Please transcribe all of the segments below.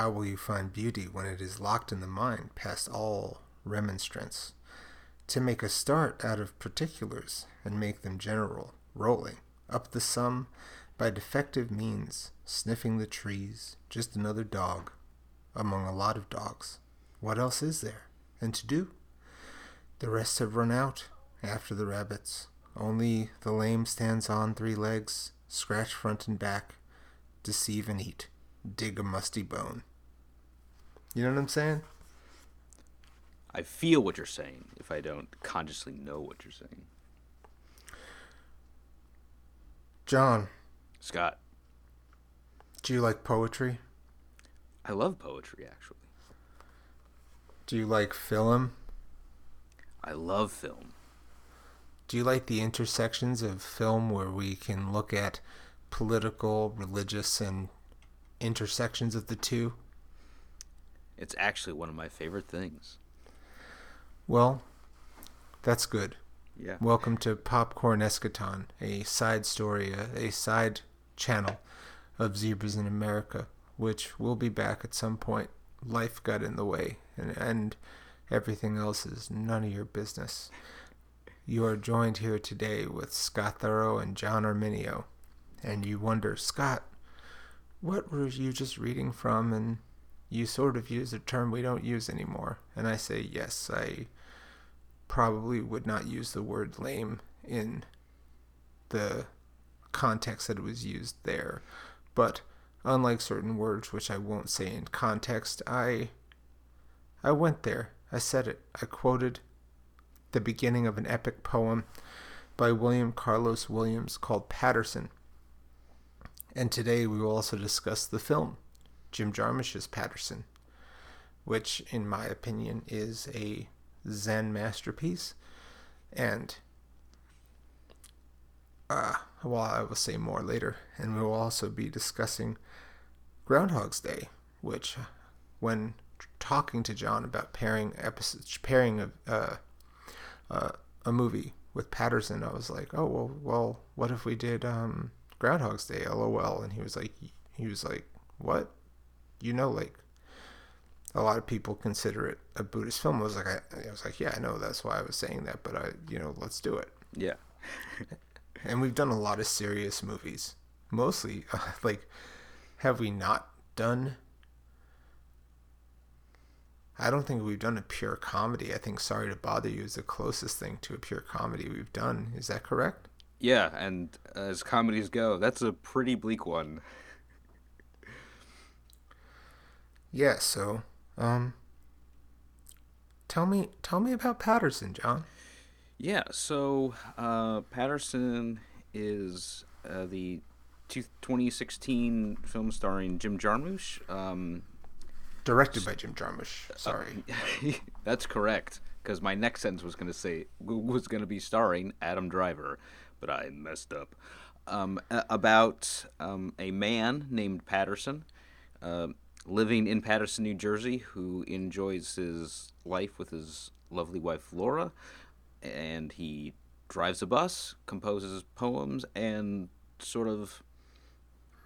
how will you find beauty when it is locked in the mind past all remonstrance? To make a start out of particulars and make them general, rolling up the sum by defective means, sniffing the trees, just another dog among a lot of dogs. What else is there? And to do? The rest have run out after the rabbits. Only the lame stands on three legs, scratch front and back, deceive and eat, dig a musty bone. You know what I'm saying? I feel what you're saying if I don't consciously know what you're saying. John, Scott, do you like poetry? I love poetry actually. Do you like film? I love film. Do you like the intersections of film where we can look at political, religious, and intersections of the two? It's actually one of my favorite things. Well, that's good. Yeah. Welcome to Popcorn Eschaton, a side story, a, a side channel of Zebras in America, which will be back at some point. Life got in the way, and, and everything else is none of your business. You are joined here today with Scott Thorough and John Arminio, and you wonder, Scott, what were you just reading from? And you sort of use a term we don't use anymore. And I say, yes, I probably would not use the word lame in the context that it was used there. But unlike certain words which I won't say in context, I I went there. I said it. I quoted the beginning of an epic poem by William Carlos Williams called Paterson. And today we will also discuss the film, Jim Jarmusch's Paterson, which, in my opinion, is a Zen masterpiece. And, uh, well, I will say more later. And we will also be discussing Groundhog's Day, which, when talking to John about pairing episodes, pairing a, uh, uh, a movie with Paterson, I was like, oh well, well, what if we did um, Groundhog's Day? LOL. And he was like, he was like, what? You know, like a lot of people consider it a Buddhist film. I was like, I, I was like, yeah, I know that's why I was saying that, but I, you know, let's do it. Yeah. and we've done a lot of serious movies, mostly uh, like, have we not done? I don't think we've done a pure comedy. I think Sorry to Bother You is the closest thing to a pure comedy we've done. Is that correct? Yeah, and as comedies go, that's a pretty bleak one. Yeah, so um tell me tell me about Paterson, John. Yeah, so uh, Paterson is uh, the 2016 film starring Jim Jarmusch. Um, Directed by Jim Jarmusch. Sorry. Uh, that's correct. Because my next sentence was going to say was going to be starring Adam Driver, but I messed up. Um, about um, a man named Paterson. uh, living in Paterson, New Jersey, who enjoys his life with his lovely wife Laura, and he drives a bus, composes poems, and sort of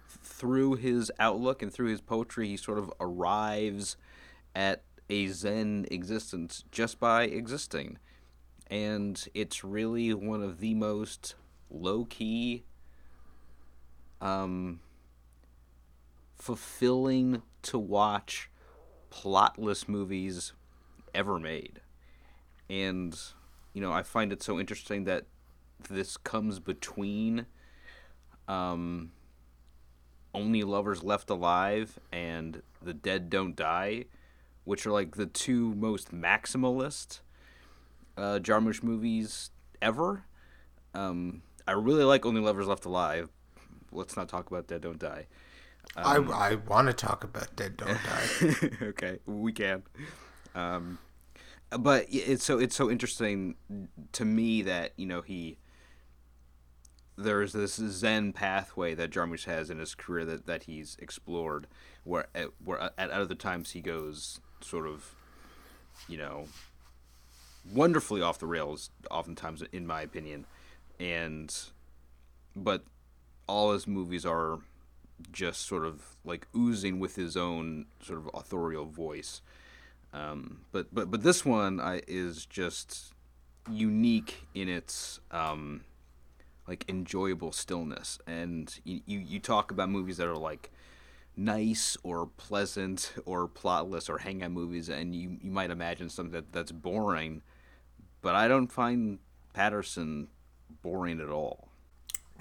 through his outlook and through his poetry, he sort of arrives at a Zen existence just by existing. And it's really one of the most low key, um, fulfilling to watch plotless movies ever made. And, you know, I find it so interesting that this comes between um, only Lovers Left Alive and The Dead Don't Die, which are like the two most maximalist uh, Jarmusch movies ever. Um, I really like Only Lovers Left Alive. Let's not talk about Dead Don't Die. Um, I, I want to talk about Dead Don't Die. okay, we can. Um, but it's so it's so interesting to me that you know he there's this Zen pathway that Jarmusch has in his career that, that he's explored, where at, where at other times he goes sort of, you know, wonderfully off the rails. Oftentimes, in my opinion, and but all his movies are just sort of like oozing with his own sort of authorial voice. Um, but but but this one I, is just unique in its um, like enjoyable stillness. And you, you you talk about movies that are like nice or pleasant or plotless or hangout movies, and you you might imagine something that, that's boring. But I don't find Paterson boring at all.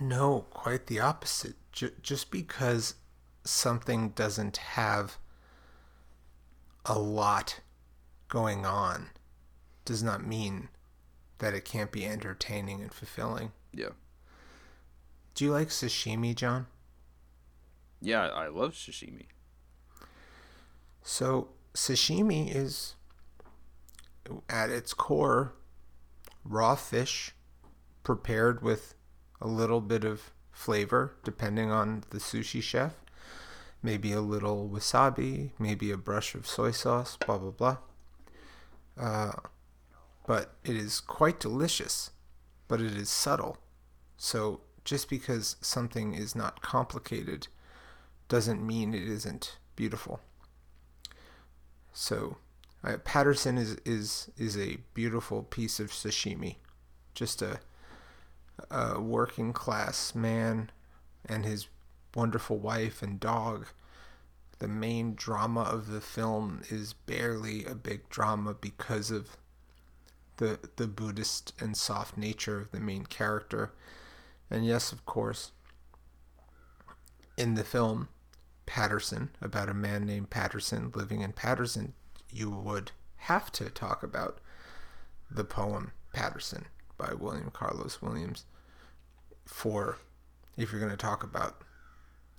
No, quite the opposite. J- just because something doesn't have a lot going on does not mean that it can't be entertaining and fulfilling. Yeah. Do you like sashimi, John? Yeah, I love sashimi. So, sashimi is at its core raw fish prepared with a little bit of flavor depending on the sushi chef. Maybe a little wasabi, maybe a brush of soy sauce, blah blah blah. Uh, but it is quite delicious, but it is subtle. So just because something is not complicated doesn't mean it isn't beautiful. So uh, Paterson is is is a beautiful piece of sashimi, just a a working class man and his wonderful wife and dog. The main drama of the film is barely a big drama because of the the Buddhist and soft nature of the main character. And yes, of course, in the film Paterson, about a man named Paterson living in Paterson, you would have to talk about the poem Paterson by William Carlos Williams for if you're going to talk about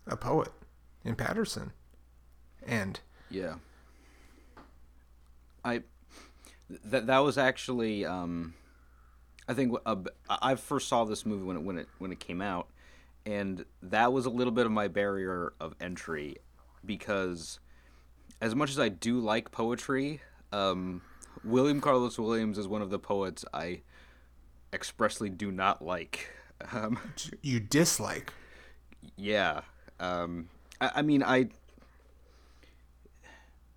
a poet in Paterson. And yeah. I that that was actually um, I think uh, I first saw this movie when it when it when it came out, and that was a little bit of my barrier of entry because as much as I do like poetry, um, William Carlos Williams is one of the poets I expressly do not like. Um, you dislike? Yeah. Um, I, I mean, I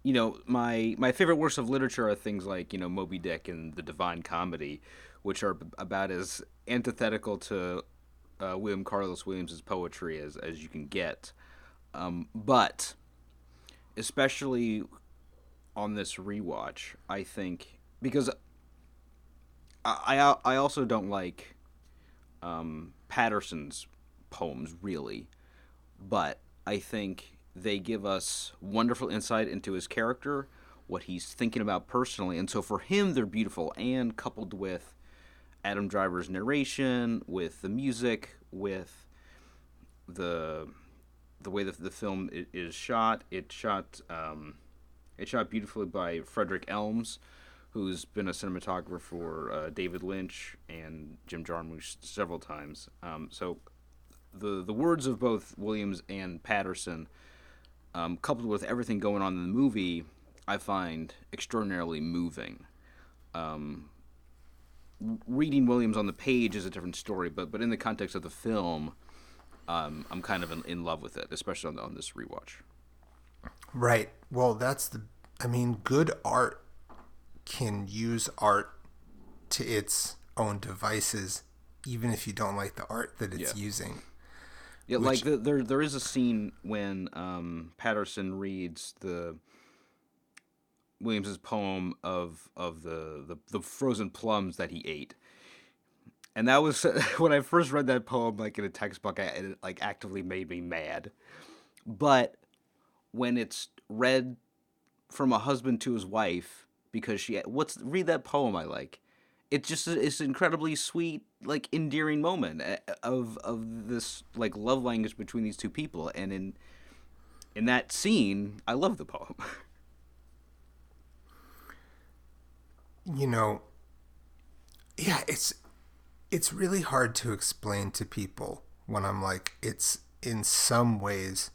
you know, my my favorite works of literature are things like you know Moby Dick and the Divine Comedy, which are about as antithetical to uh, William Carlos Williams's poetry as as you can get. Um, but especially on this rewatch, I think because I I, also don't like um, Paterson's poems really, but I think they give us wonderful insight into his character, what he's thinking about personally, and so for him they're beautiful. And coupled with Adam Driver's narration, with the music, with the the way that the film is shot, it shot um, it shot beautifully by Frederick Elmes, who's been a cinematographer for uh, David Lynch and Jim Jarmusch several times. Um, so the the words of both Williams and Paterson, um, coupled with everything going on in the movie, I find extraordinarily moving. Um, reading Williams on the page is a different story, but but in the context of the film, um, I'm kind of in, in, love with it, especially on, on this rewatch. Right. Well, that's the. I mean, good art can use art to its own devices, even if you don't like the art that it's yeah. using. Yeah, Which, like the, there there is a scene when um, Paterson reads the Williams's poem of of the, the the frozen plums that he ate. And that was when I first read that poem, like in a textbook, I, it like actively made me mad. But when it's read from a husband to his wife, because she what's read that poem I like, it's just it's an incredibly sweet like endearing moment eh, of of this like love language between these two people. And in in that scene i love the poem. You know yeah it's it's really hard to explain to people when i'm like it's in some ways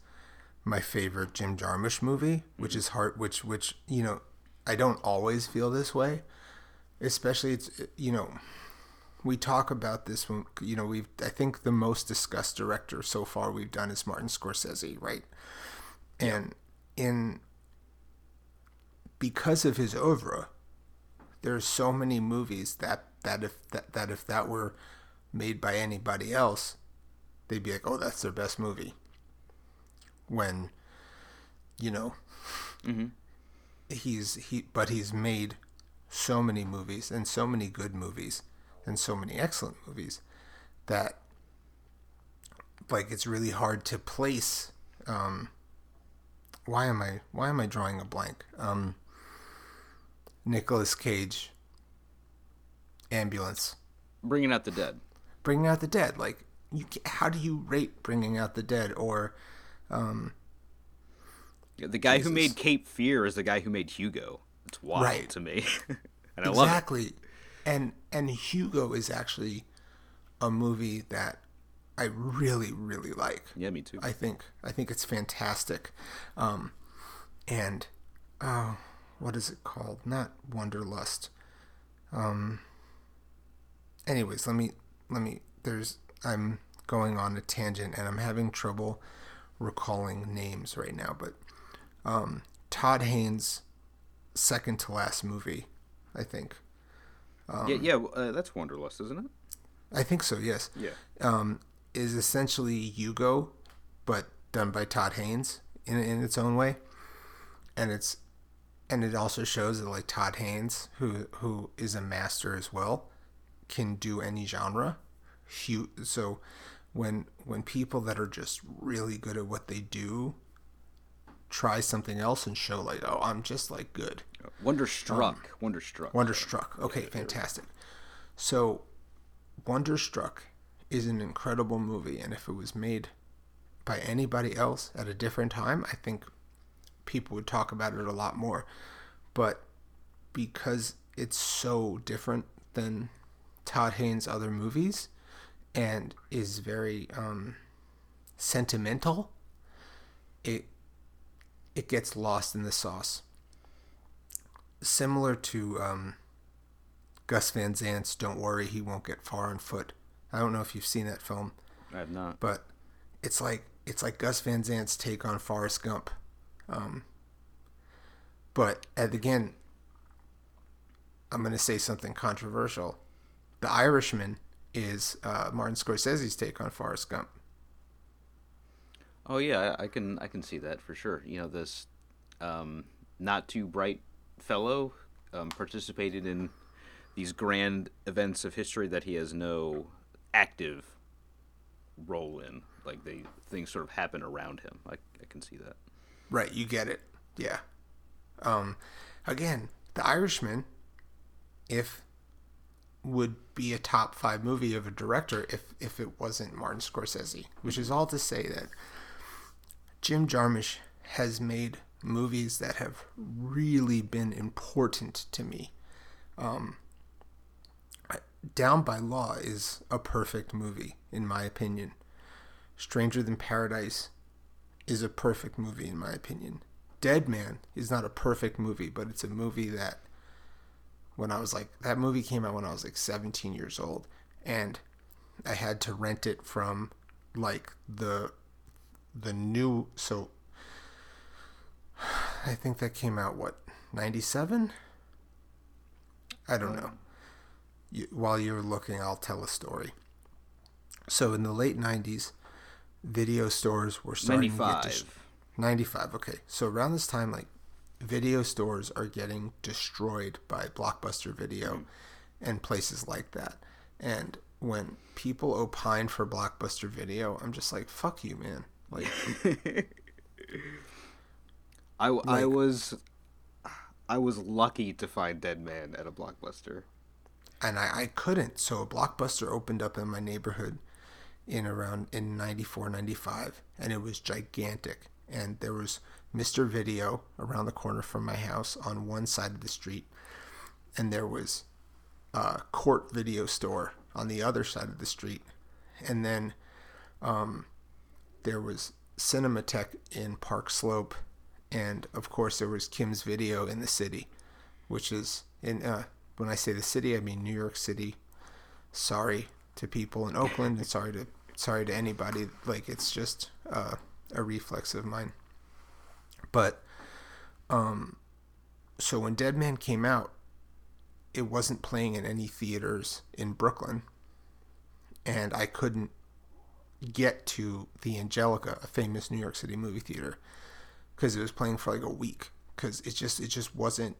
my favorite jim jarmusch movie which mm-hmm. is hard which which you know i don't always feel this way especially it's you know we talk about this when you know we've I think the most discussed director so far we've done is Martin Scorsese, right? And in because of his oeuvre, there's so many movies that that if that, that if that were made by anybody else, they'd be like, "Oh, that's their best movie." When you know, Mhm. He's he but he's made so many movies and so many good movies and so many excellent movies that like it's really hard to place um why am i why am i drawing a blank? Um Nicolas Cage ambulance. Bringing out the dead. bringing out the dead like you how do you rate bringing out the dead? Or The guy who made Cape Fear is the guy who made Hugo. It's wild Right. to me, and I love it. exactly and and hugo is actually a movie that i really really like Yeah, me too. i think i think it's fantastic um and oh what is it called not wanderlust um anyways let me let me there's i'm going on a tangent and i'm having trouble recalling names right now but um todd haynes second to last movie i think yeah, yeah, uh, that's Wanderlust, isn't it? I think so. Yes. Yeah. Um, is essentially Hugo, but done by Todd Haynes in in its own way, and it's and it also shows that like Todd Haynes, who who is a master as well, can do any genre. Hu- So when when people that are just really good at what they do try something else and show like oh I'm just like good Wonderstruck. Wonderstruck. Wonderstruck. Okay, fantastic. So, Wonderstruck is an incredible movie, and if it was made by anybody else at a different time, I think people would talk about it a lot more. But because it's so different than Todd Haynes' other movies and is very um, sentimental, it it gets lost in the sauce similar to um, Gus Van Sant's "Don't Worry, He Won't Get Far on Foot." I don't know if you've seen that film, I have not. but it's like it's like Gus Van Sant's take on Forrest Gump. Um, but again, I'm going to say something controversial. The Irishman is uh, Martin Scorsese's take on Forrest Gump. Oh yeah, I can I can see that for sure. You know, this um, not too bright fellow um, participated in these grand events of history that he has no active role in. Like they things sort of happen around him. I I can see that. Right, you get it. Yeah. Um, again, The Irishman, if would be a top five movie of a director if if it wasn't Martin Scorsese, which is all to say that Jim Jarmusch has made movies that have really been important to me. Um, Down by Law is a perfect movie, in my opinion. Stranger Than Paradise is a perfect movie, in my opinion. Dead Man is not a perfect movie, but it's a movie that when I was like, that movie came out when I was like 17 years old, and I had to rent it from like the the new so I think that came out what 97 I don't know. You, while you're looking I'll tell a story. So in the late 90s video stores were starting Ninety to get dis- five. 95 okay. So around this time like video stores are getting destroyed by blockbuster video hmm. and places like that. And when people opine for blockbuster video i'm just like fuck you man like I, I was I was lucky to find Dead Man at a blockbuster. and I, I couldn't. So a blockbuster opened up in my neighborhood in around in 94 95 and it was gigantic. And there was mr video around the corner from my house on one side of the street and there was a court video store on the other side of the street. And then um, there was cinematheque in park slope and of course there was kim's video in the city which is in uh, when I say the city, I mean New York City sorry to people in Oakland and sorry to sorry to anybody. Like it's just uh, a reflex of mine. But um, so when Dead Man came out, it wasn't playing in any theaters in Brooklyn, and I couldn't get to the Angelica, a famous New York City movie theater, because it was playing for like a week. Because it just it just wasn't.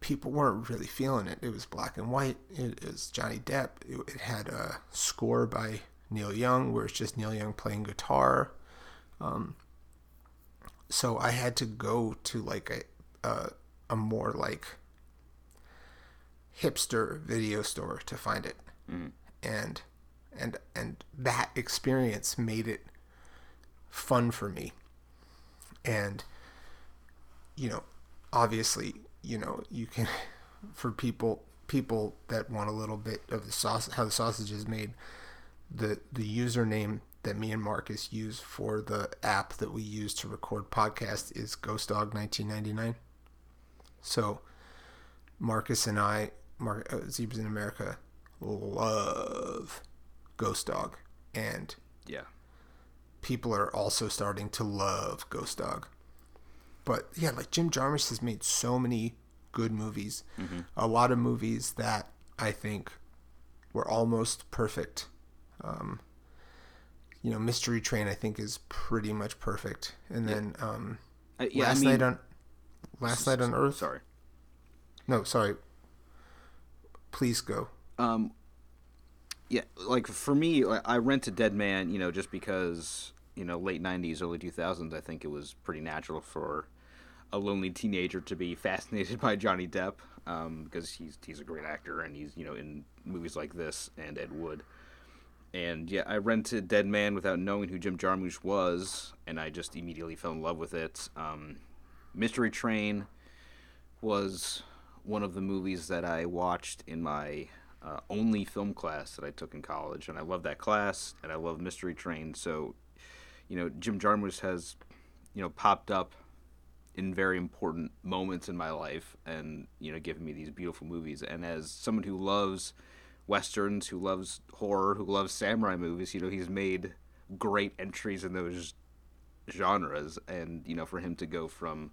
People weren't really feeling it. It was black and white. It was Johnny Depp. It, it had a score by Neil Young, where it's just Neil Young playing guitar. Um, so I had to go to like a a, a more like hipster video store to find it, Mm. and and and that experience made it fun for me. And you know, obviously, you know, you can for people people that want a little bit of the sauce how the sausage is made the the username that me and Marcus use for the app that we use to record podcasts is Ghost Dog 1999. So Marcus and I, Mar- uh, Zebras in America, love Ghost Dog, and Yeah. people are also starting to love Ghost Dog. But yeah, like Jim Jarmusch has made so many good movies. A lot of movies that I think were almost perfect. Um, you know, Mystery Train I think is pretty much perfect. And then um, Uh, yeah. Last I mean, Night on Last Night on Earth. Sorry. No, sorry. Please go. Um, yeah, like for me, I rented Dead Man, you know, just because you know, late '90s, early 2000s. I think it was pretty natural for a lonely teenager to be fascinated by Johnny Depp um, because he's he's a great actor and he's you know in movies like this and Ed Wood. And yeah, I rented Dead Man without knowing who Jim Jarmusch was, and I just immediately fell in love with it. Um, Mystery Train was one of the movies that I watched in my uh, only film class that I took in college, and I love that class, and I love Mystery Train. So, you know, Jim Jarmusch has, you know, popped up in very important moments in my life, and you know, given me these beautiful movies. And as someone who loves westerns, who loves horror, who loves samurai movies, you know, he's made great entries in those genres, and you know, for him to go from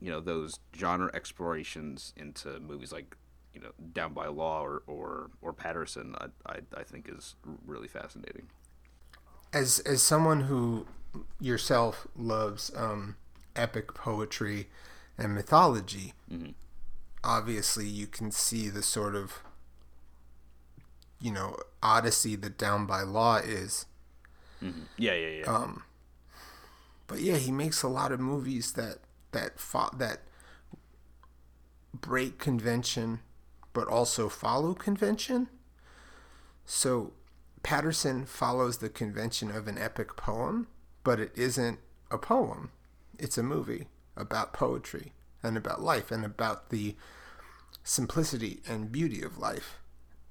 you know those genre explorations into movies like you know Down by Law or or, or Paterson, I, I I think is really fascinating. as as someone who yourself loves um, epic poetry and mythology, obviously you can see the sort of you know odyssey that Down by Law is. Yeah, yeah, yeah. Um, but yeah, he makes a lot of movies that that fo- that break convention, but also follow convention. So Paterson follows the convention of an epic poem, but it isn't a poem. It's a movie about poetry and about life and about the simplicity and beauty of life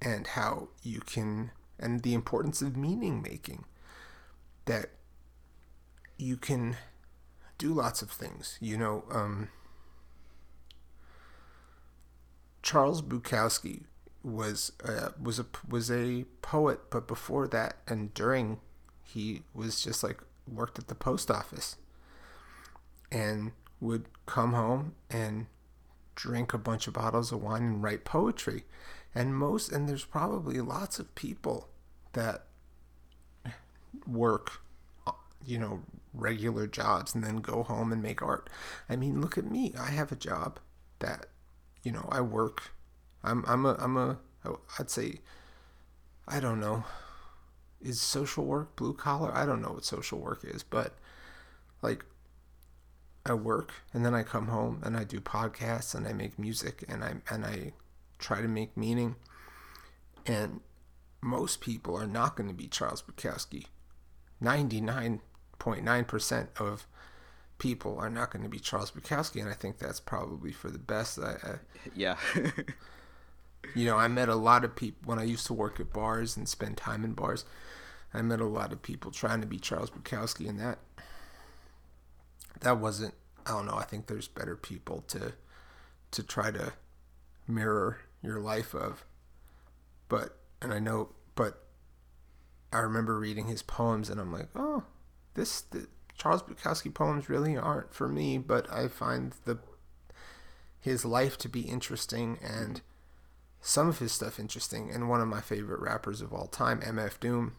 and how you can and the importance of meaning making that you can do lots of things. You know, um, Charles Bukowski was uh, was a was a poet, but before that and during, he was just like worked at the post office, and would come home and drink a bunch of bottles of wine and write poetry, and most and there's probably lots of people that work you know regular jobs and then go home and make art. I mean look at me. I have a job that you know i work. I'm i'm a i'm a i'd say i don't know. Is social work blue collar? I don't know what social work is but like i work and then i come home and i do podcasts and i make music and i and i try to make meaning. And most people are not going to be charles bukowski. 99.9% of people are not going to be Charles Bukowski, and I think that's probably for the best. I, I, yeah. you know, I met a lot of people when I used to work at bars and spend time in bars. I met a lot of people trying to be Charles Bukowski, and that that wasn't. I don't know. I think there's better people to to try to mirror your life of, but and I know, but I remember reading his poems, and I'm like, oh, this the, Charles Bukowski poems really aren't for me, but I find the his life to be interesting and some of his stuff interesting. And one of my favorite rappers of all time, MF Doom,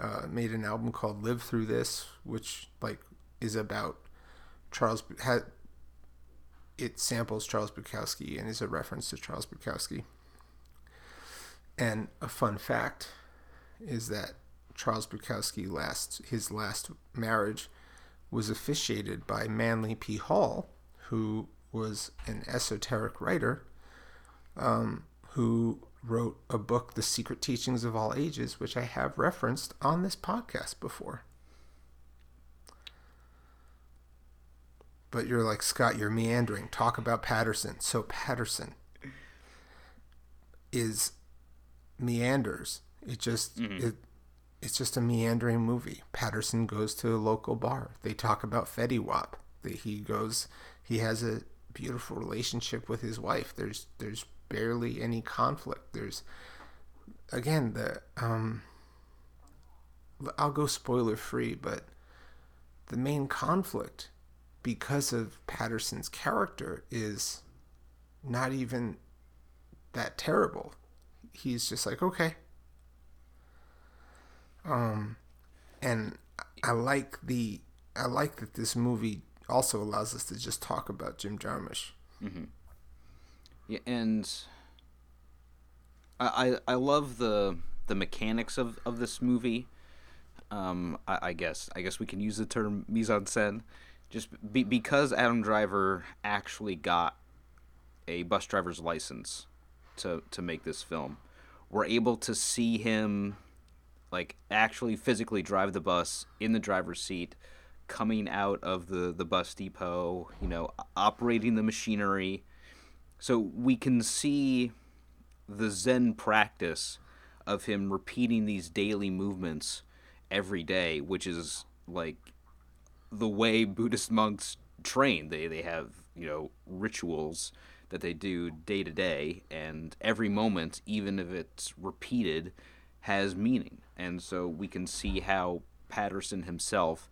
uh, made an album called "Live Through This," which like is about Charles. Ha- it samples Charles Bukowski and is a reference to Charles Bukowski. And a fun fact is that Charles Bukowski last his last marriage was officiated by Manly P. Hall, who was an esoteric writer um, who wrote a book, The Secret Teachings of All Ages, which I have referenced on this podcast before. But you're like, Scott, you're meandering. Talk about Paterson. So, Paterson is meanders. It just, mm-hmm. it, it's just a meandering movie. Paterson goes to a local bar. They talk about Fetty Wap. He goes, he has a beautiful relationship with his wife. There's there's barely any conflict. There's again the um I'll go spoiler free, but the main conflict because of Paterson's character is not even that terrible. He's just like, okay, um, and I like the I like that this movie also allows us to just talk about Jim Jarmusch. Mm-hmm. Yeah, and I I love the the mechanics of, of this movie. Um, I, I guess I guess we can use the term mise en scène, just be, because Adam Driver actually got a bus driver's license to to make this film. We're able to see him like actually physically drive the bus in the driver's seat coming out of the the bus depot you know operating the machinery. So we can see the zen practice of him repeating these daily movements every day which is like the way buddhist monks train. They they have you know rituals that they do day to day and every moment even if it's repeated has meaning and so we can see how Paterson himself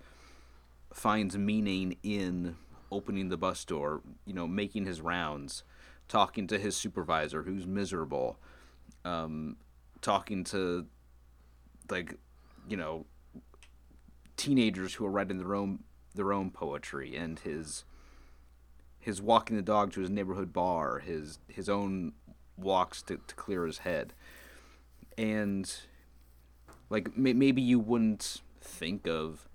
finds meaning in opening the bus door, you know, making his rounds, talking to his supervisor who's miserable, um, talking to like, you know, teenagers who are writing their own their own poetry and his his walking the dog to his neighborhood bar, his his own walks to, to clear his head. And like maybe you wouldn't think of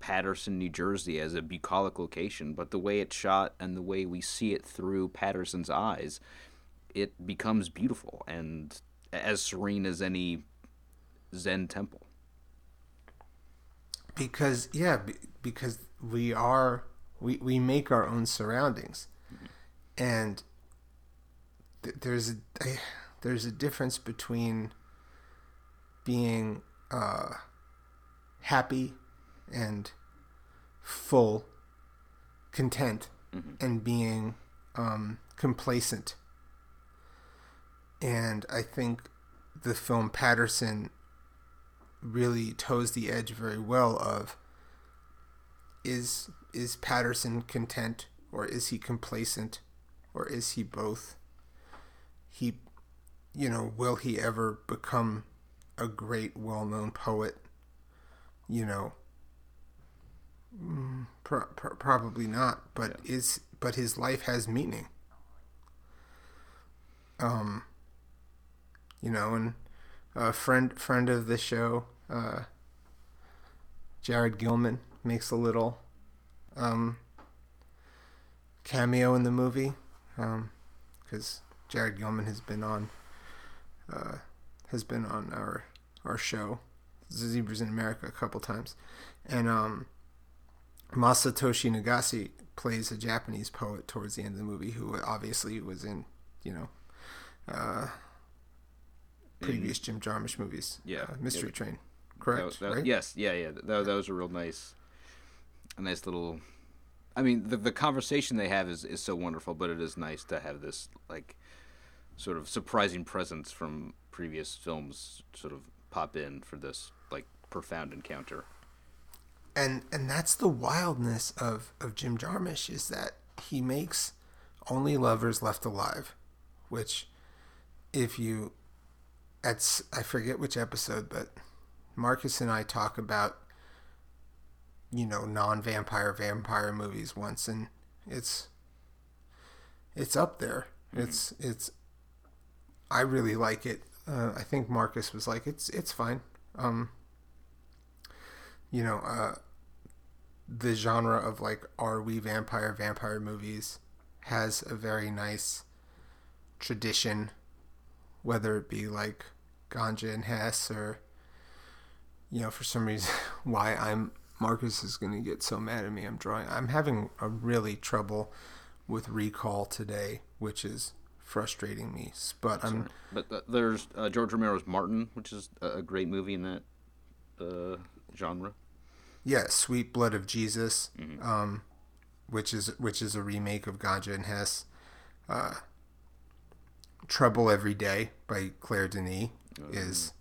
Paterson, New Jersey as a bucolic location, but the way it's shot and the way we see it through Paterson's eyes, it becomes beautiful and as serene as any Zen temple. Because yeah, because we are we we make our own surroundings, mm-hmm. and th- there's a there's a difference between being uh, happy and full, content, mm-hmm. and being um, complacent. And I think the film Paterson really toes the edge very well of is is Paterson content or is he complacent or is he both? He you know, will he ever become a great, well known poet, you know, mm, pro- pro- probably not, but yeah. is but his life has meaning. Um, you know, and a friend friend of the show, uh, Jared Gilman makes a little um, cameo in the movie because um, Jared Gilman has been on uh, has been on our our show, Zebras in America, a couple times, and um, Masatoshi Nagase plays a Japanese poet towards the end of the movie, who obviously was in, you know, uh, previous Jim Jarmusch movies. Yeah, uh, Mystery yeah, Train, correct? That, that, right? Yes, yeah, yeah. That, that was a real nice, a nice little. I mean, the the conversation they have is, is so wonderful, but it is nice to have this like sort of surprising presence from previous films sort of pop in for this like profound encounter. And and that's the wildness of of Jim Jarmusch is that he makes only lovers left alive, which if you at I forget which episode, but Marcus and I talk about you know non-vampire vampire movies once and it's it's up there. Mm-hmm. It's it's I really like it. Uh, I think Marcus was like it's it's fine. Um you know, uh the genre of like are we vampire vampire movies has a very nice tradition whether it be like Ganja and Hess or you know for some reason why I'm Marcus is going to get so mad at me I'm drawing I'm having a really trouble with recall today which is frustrating me but I'm but uh, there's uh, George Romero's Martin which is a great movie in that uh, genre yeah Sweet Blood of Jesus mm-hmm. um, which is which is a remake of Ganja and Hess uh, Trouble Every Day by Claire Denis mm-hmm. is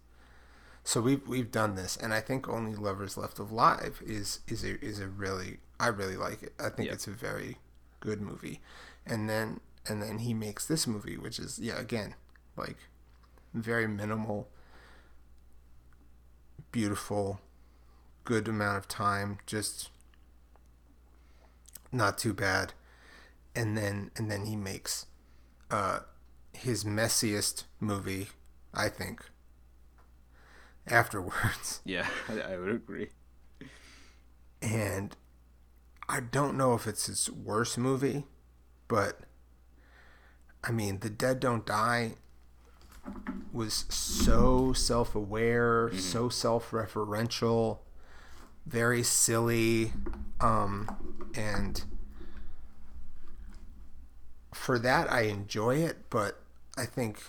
so we've we've done this, and I think Only Lovers Left Alive is is a is a really I really like it. I think yep. it's a very good movie, and then and then he makes this movie, which is yeah again like very minimal, beautiful, good amount of time, just not too bad, and then and then he makes uh his messiest movie, I think, afterwards. Yeah, I would agree. And I don't know if it's his worst movie, but I mean, The Dead Don't Die was so self aware, mm-hmm. so self referential, very silly, um, and for that I enjoy it, but I think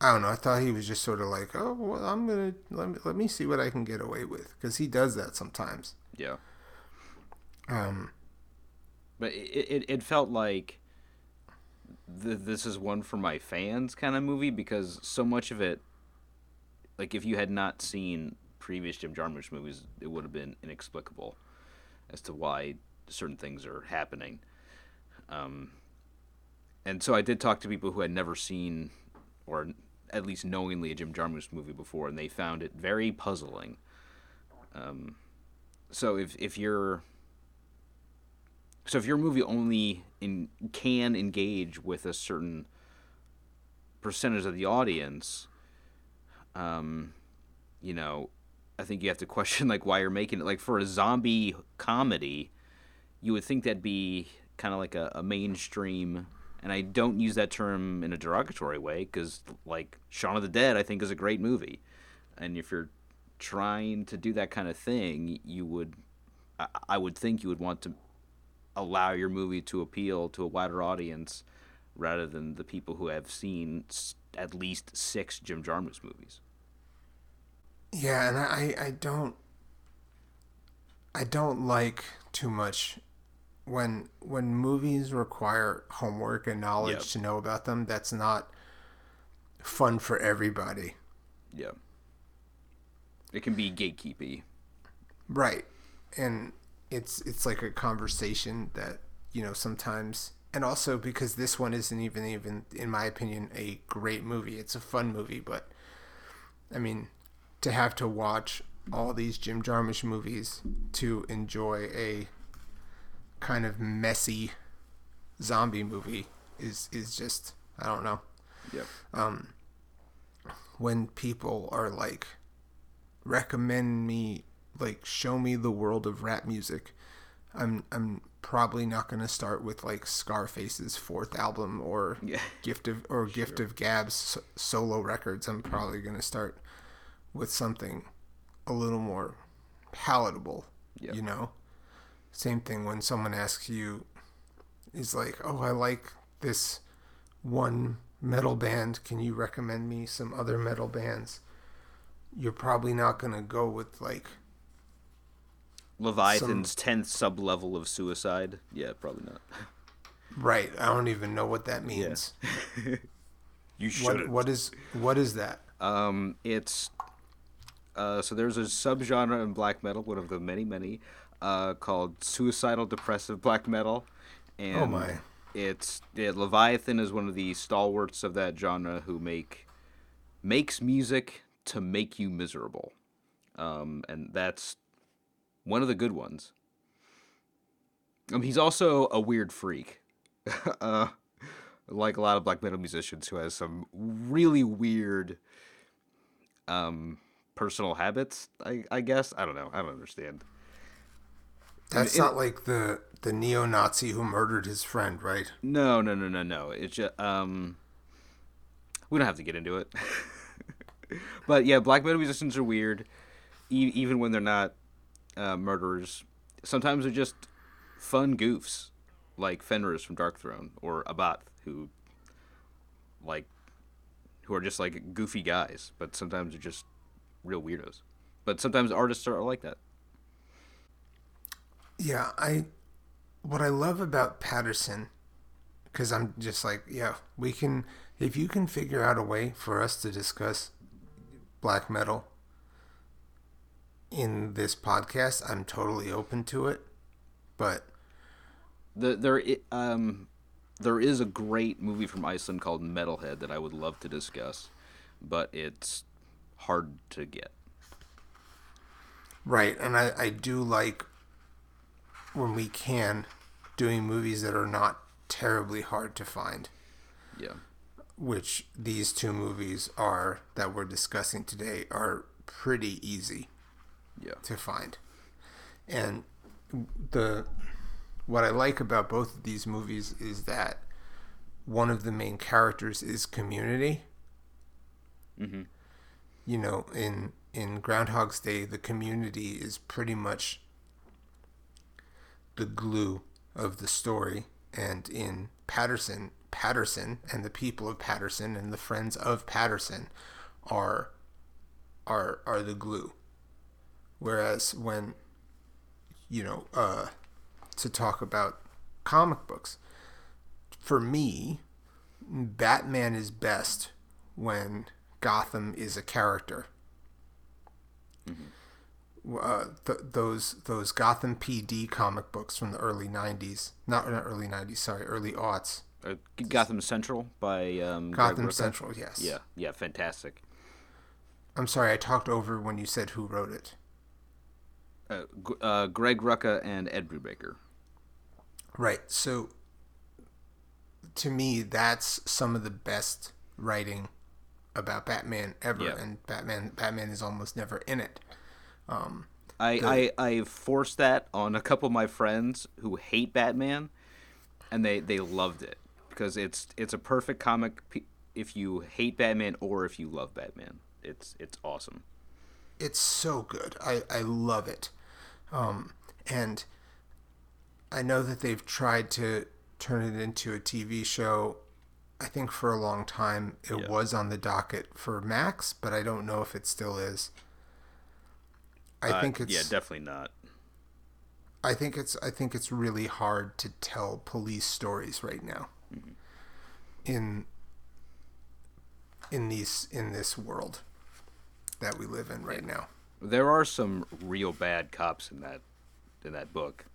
I don't know. I thought he was just sort of like, oh, well, I'm gonna let me let me see what I can get away with because he does that sometimes. Yeah. Um. But it it, it felt like th- this is one for my fans kind of movie because so much of it, like if you had not seen previous Jim Jarmusch movies, it would have been inexplicable as to why certain things are happening. Um. And so I did talk to people who had never seen or at least knowingly a Jim Jarmusch movie before, and they found it very puzzling. Um, so if if you're so if your movie only in, can engage with a certain percentage of the audience, um, you know, I think you have to question like why you're making it. Like for a zombie comedy, you would think that'd be kind of like a, a mainstream and I don't use that term in a derogatory way because like Shaun of the Dead I think is a great movie, and if you're trying to do that kind of thing, you would I, I would think you would want to allow your movie to appeal to a wider audience rather than the people who have seen at least six Jim Jarmusch movies. Yeah, and I I don't I don't like too much when when movies require homework and knowledge yep. to know about them, that's not fun for everybody. Yeah. It can be gatekeepy. Right. And it's it's like a conversation that, you know, sometimes and also because this one isn't even even in my opinion a great movie. It's a fun movie, but I mean, to have to watch all these Jim Jarmusch movies to enjoy a kind of messy zombie movie is is just I don't know. Yep. Um, when people are like, recommend me, like, show me the world of rap music, I'm I'm probably not gonna start with like Scarface's fourth album or yeah. Gift of or sure. Gift of Gab's solo records. I'm probably gonna start with something a little more palatable. Yep. You know. Same thing when someone asks you, is like, oh, I like this one metal band. Can you recommend me some other metal bands? You're probably not going to go with like Leviathan's tenth sub level of suicide. Yeah, probably not. Right. I don't even know what that means. Yeah. You shouldn't. what is what is that? Um, it's uh, so there's a subgenre in black metal, one of the many, many, uh, called suicidal depressive black metal. And Oh, my. It's yeah, Leviathan is one of the stalwarts of that genre who make makes music to make you miserable, um, and that's one of the good ones. Um, he's also a weird freak. uh, like a lot of black metal musicians who has some really weird um personal habits i i guess i don't know i don't understand That's it- not like the the neo-Nazi who murdered his friend, right? no no no no no it's just um we don't have to get into it but yeah black metal musicians are weird e- even when they're not uh, murderers sometimes they're just fun goofs like fenriz from darkthrone or abbath who like who are just like goofy guys but sometimes they're just real weirdos. But sometimes artists are like that. Yeah, I what I love about Paterson cuz I'm just like, yeah, we can if you can figure out a way for us to discuss black metal in this podcast, I'm totally open to it. But The, there, um, there is a great movie from Iceland called Metalhead that I would love to discuss, but it's hard to get. Right, and I, I do like when we can doing movies that are not terribly hard to find, Yeah, which these two movies are that we're discussing today are pretty easy yeah, to find. And the what I like about both of these movies is that one of the main characters is community. Mhm. You know, in in Groundhog's Day, the community is pretty much the glue of the story, and in Paterson, Paterson and the people of Paterson and the friends of Paterson are are are the glue. Whereas when you know, uh, to talk about comic books, for me, Batman is best when Gotham is a character. Uh, th- those those Gotham PD comic books from the early '90s, not not early '90s, sorry, early aughts. uh, Gotham Central by um, Gotham. Central, yes. Yeah, yeah, fantastic. I'm sorry, I talked over when you said who wrote it. Uh, uh, Greg Rucka and Ed Brubaker. Right. So to me, that's some of the best writing about Batman ever, and Batman Batman is almost never in it. I, I I forced that on a couple of my friends who hate Batman, and they they loved it because it's it's a perfect comic if you hate Batman or if you love Batman. It's it's awesome. It's so good. I I love it. Um, and I know that they've tried to turn it into a TV show. I think for a long time it Yeah. was on the docket for Max, but I don't know if it still is. I Uh, think it's yeah, definitely not. I think it's I think it's really hard to tell police stories right now. In in these in this world that we live in right now. There are some real bad cops in that in that book.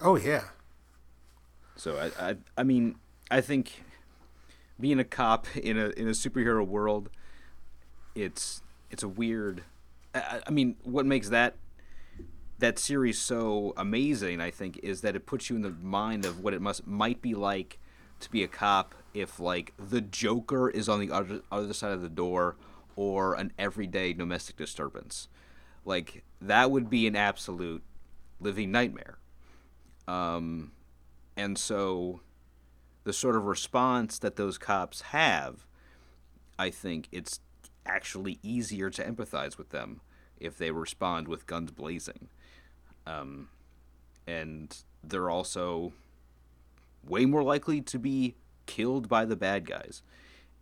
Oh yeah. So I, I, I mean, I think being a cop in a in a superhero world, it's it's a weird. I, I- I mean, what makes that that series so amazing, I think, is that it puts you in the mind of what it must might be like to be a cop if like the Joker is on the other other side of the door or an everyday domestic disturbance. Like that would be an absolute living nightmare. Um, and so the sort of response that those cops have, I think it's actually easier to empathize with them if they respond with guns blazing. Um, and they're also way more likely to be killed by the bad guys.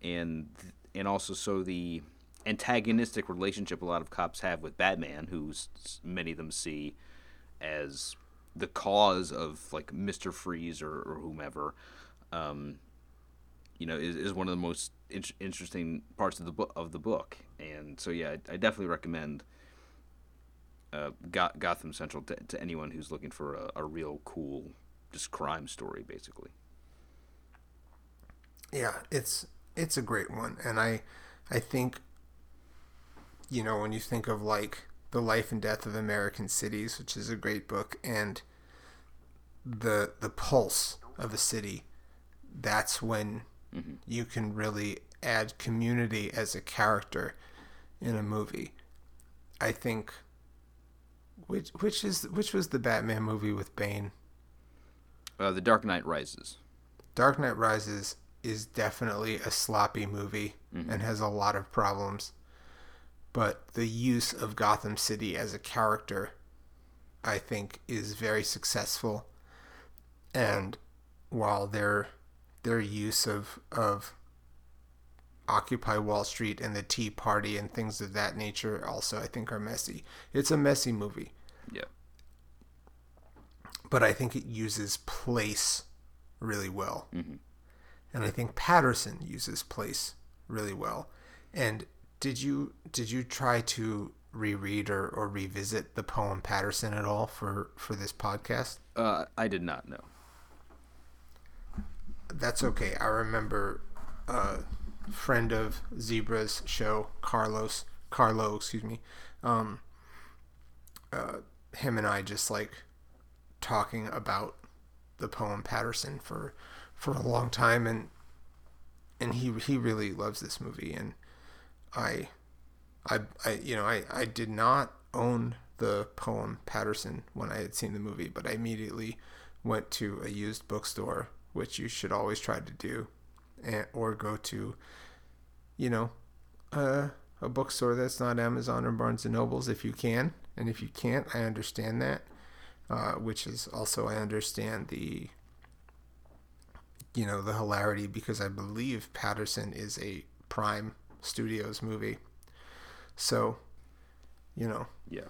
And and also so the antagonistic relationship a lot of cops have with Batman, who many of them see as the cause of like Mister Freeze or, or whomever, um, you know, is, is one of the most in- interesting parts of the book of the book. And so, yeah, I, I definitely recommend uh, Go- Gotham Central to, to anyone who's looking for a, a real cool, just crime story, basically. Yeah, it's it's a great one, and I I think you know when you think of like the life and death of American cities, which is a great book, and the the pulse of a city, that's when mm-hmm. you can really add community as a character in a movie. I think which which is which was the Batman movie with Bane? Uh, the Dark Knight Rises. Dark Knight Rises is definitely a sloppy movie mm-hmm. and has a lot of problems. But the use of Gotham City as a character, I think, is very successful. And while their their use of of Occupy Wall Street and the Tea Party and things of that nature also I think are messy. It's a messy movie. Yeah. But I think it uses place really well. Mm-hmm and I think Paterson uses place really well. And did you did you try to reread or, or revisit the poem Paterson at all for for this podcast? Uh, I did not know. That's okay. I remember a friend of Zebra's show, Carlos Carlo, excuse me. Um, uh, him and I just like talking about the poem Paterson for for a long time, and and he he really loves this movie, and I, I, I you know I I did not own the poem Paterson when I had seen the movie, but I immediately went to a used bookstore, which you should always try to do, and, or go to, you know, uh, a bookstore that's not Amazon or Barnes and Nobles if you can, and if you can't, I understand that. Uh, which is also I understand the you know, the hilarity because I believe Paterson is a Prime Studios movie. So, you know. Yeah.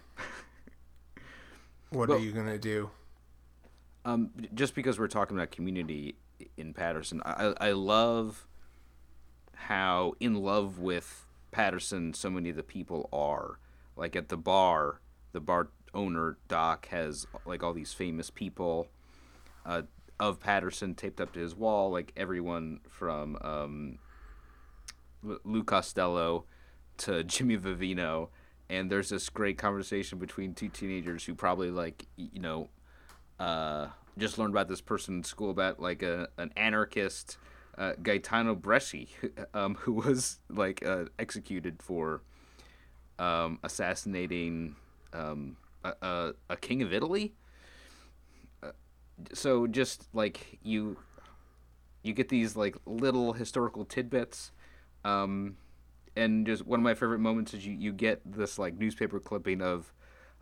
what well, are you going to do? Um, just because we're talking about community in Paterson, I, I love how in love with Paterson so many of the people are. Like at the bar, the bar owner, Doc, has like all these famous people. Uh, of Paterson taped up to his wall, like everyone from um, Lou Costello to Jimmy Vivino. And there's this great conversation between two teenagers who probably like you know uh, just learned about this person in school about like a an anarchist uh, Gaetano Bresci, um, who was like uh, executed for um, assassinating um, a, a, a, king of Italy so just like you you get these like little historical tidbits um, and just one of my favorite moments is you, you get this like newspaper clipping of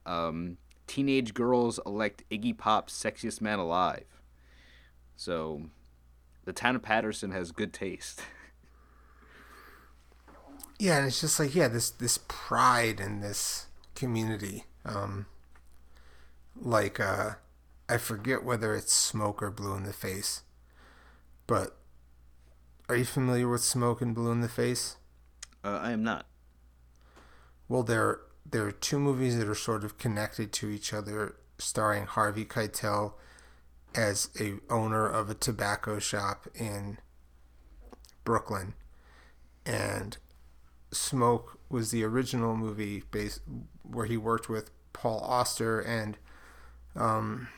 um, teenage girls elect iggy pop's sexiest man alive so the town of paterson has good taste yeah and it's just like yeah this this pride in this community um like uh I forget whether it's smoke or blue in the face. But are you familiar with smoke and blue in the face? Uh, I am not. Well, there there are two movies that are sort of connected to each other, starring Harvey Keitel as a owner of a tobacco shop in Brooklyn, and Smoke was the original movie based where he worked with Paul Auster and um,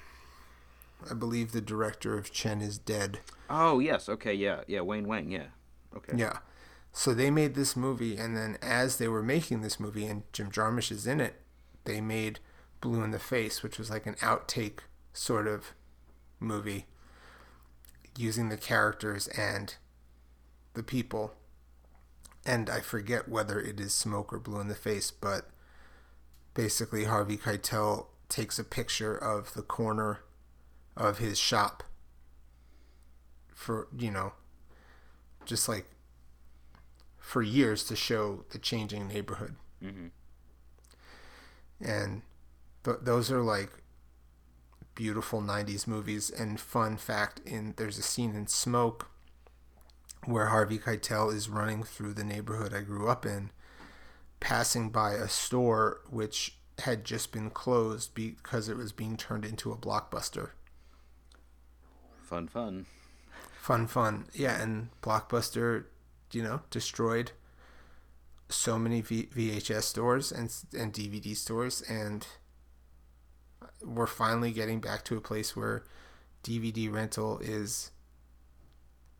I believe the director of Chen is dead. Oh yes, okay, yeah, yeah, Wayne Wang, yeah, okay, yeah. So they made this movie, and then as they were making this movie, and Jim Jarmusch is in it, they made Blue in the Face, which was like an outtake sort of movie, using the characters and the people. And I forget whether it is Smoke or Blue in the Face, but basically Harvey Keitel takes a picture of the corner of his shop for you know just like for years to show the changing neighborhood mm-hmm. and th- those are like beautiful 90s movies and fun fact in there's a scene in smoke where Harvey Keitel is running through the neighborhood I grew up in, passing by a store which had just been closed because it was being turned into a blockbuster. Fun, fun. Fun, fun. Yeah, and Blockbuster, you know, destroyed so many v- VHS stores and and DVD stores, and we're finally getting back to a place where DVD rental is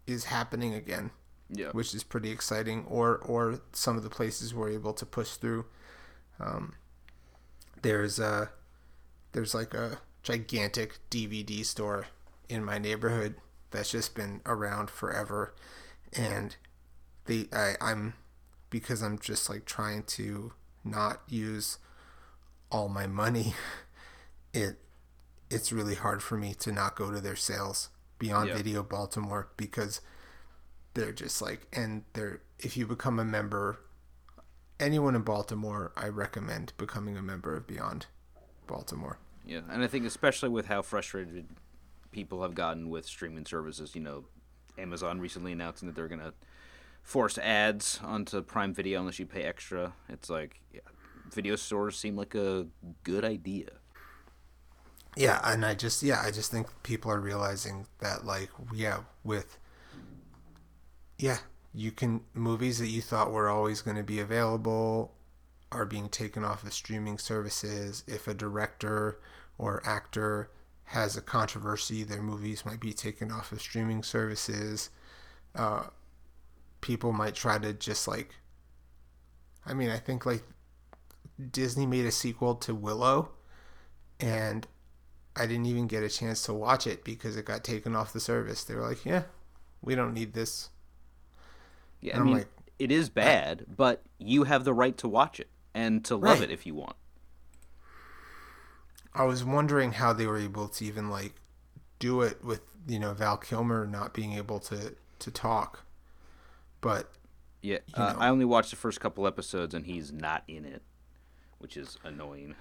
is happening again. Yeah. Which is pretty exciting. Or or some of the places we're able to push through. Um, there's a there's like a gigantic DVD store in my neighborhood that's just been around forever, and the I, I'm because I'm just like trying to not use all my money. It it's really hard for me to not go to their sales beyond Yeah. video baltimore because they're just like and they're if you become a member anyone in baltimore i recommend becoming a member of beyond baltimore Yeah, and I think especially with how frustrated people have gotten with streaming services, you know, Amazon recently announcing that they're gonna force ads onto Prime Video unless you pay extra. It's like yeah, video stores seem like a good idea. yeah and i just yeah i just think people are realizing that like yeah with yeah you can movies that you thought were always going to be available are being taken off of streaming services if a director or actor has a controversy their movies might be taken off of streaming services uh, people might try to just like i mean i think like disney made a sequel to willow and I didn't even get a chance to watch it because it got taken off the service. They were like, "Yeah, we don't need this." Yeah, I And I'm mean, like, it is bad, but you have the right to watch it and to love Right. it if you want. I was wondering how they were able to even like do it with you know Val Kilmer not being able to to talk, but Yeah, uh. I only watched the first couple episodes and he's not in it, which is annoying.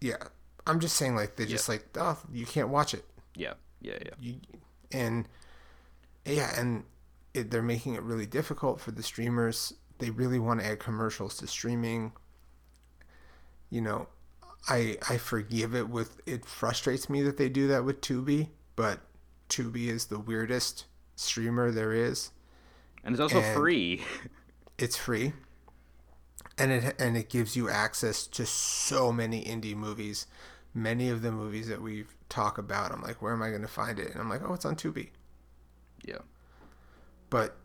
yeah, I'm just saying like they're just like, oh, you can't watch it. Yeah, yeah, yeah. you, and yeah, and it, they're making it really difficult for the streamers. They really want to add commercials to streaming. You know, I I forgive it with it frustrates me that they do that with Tubi, but Tubi is the weirdest streamer there is. And it's also And- free. It's free. And it and it gives you access to so many indie movies. Many of the movies that we talk about, I'm like, where am I going to find it? And I'm like, oh, it's on Tubi. yeah. But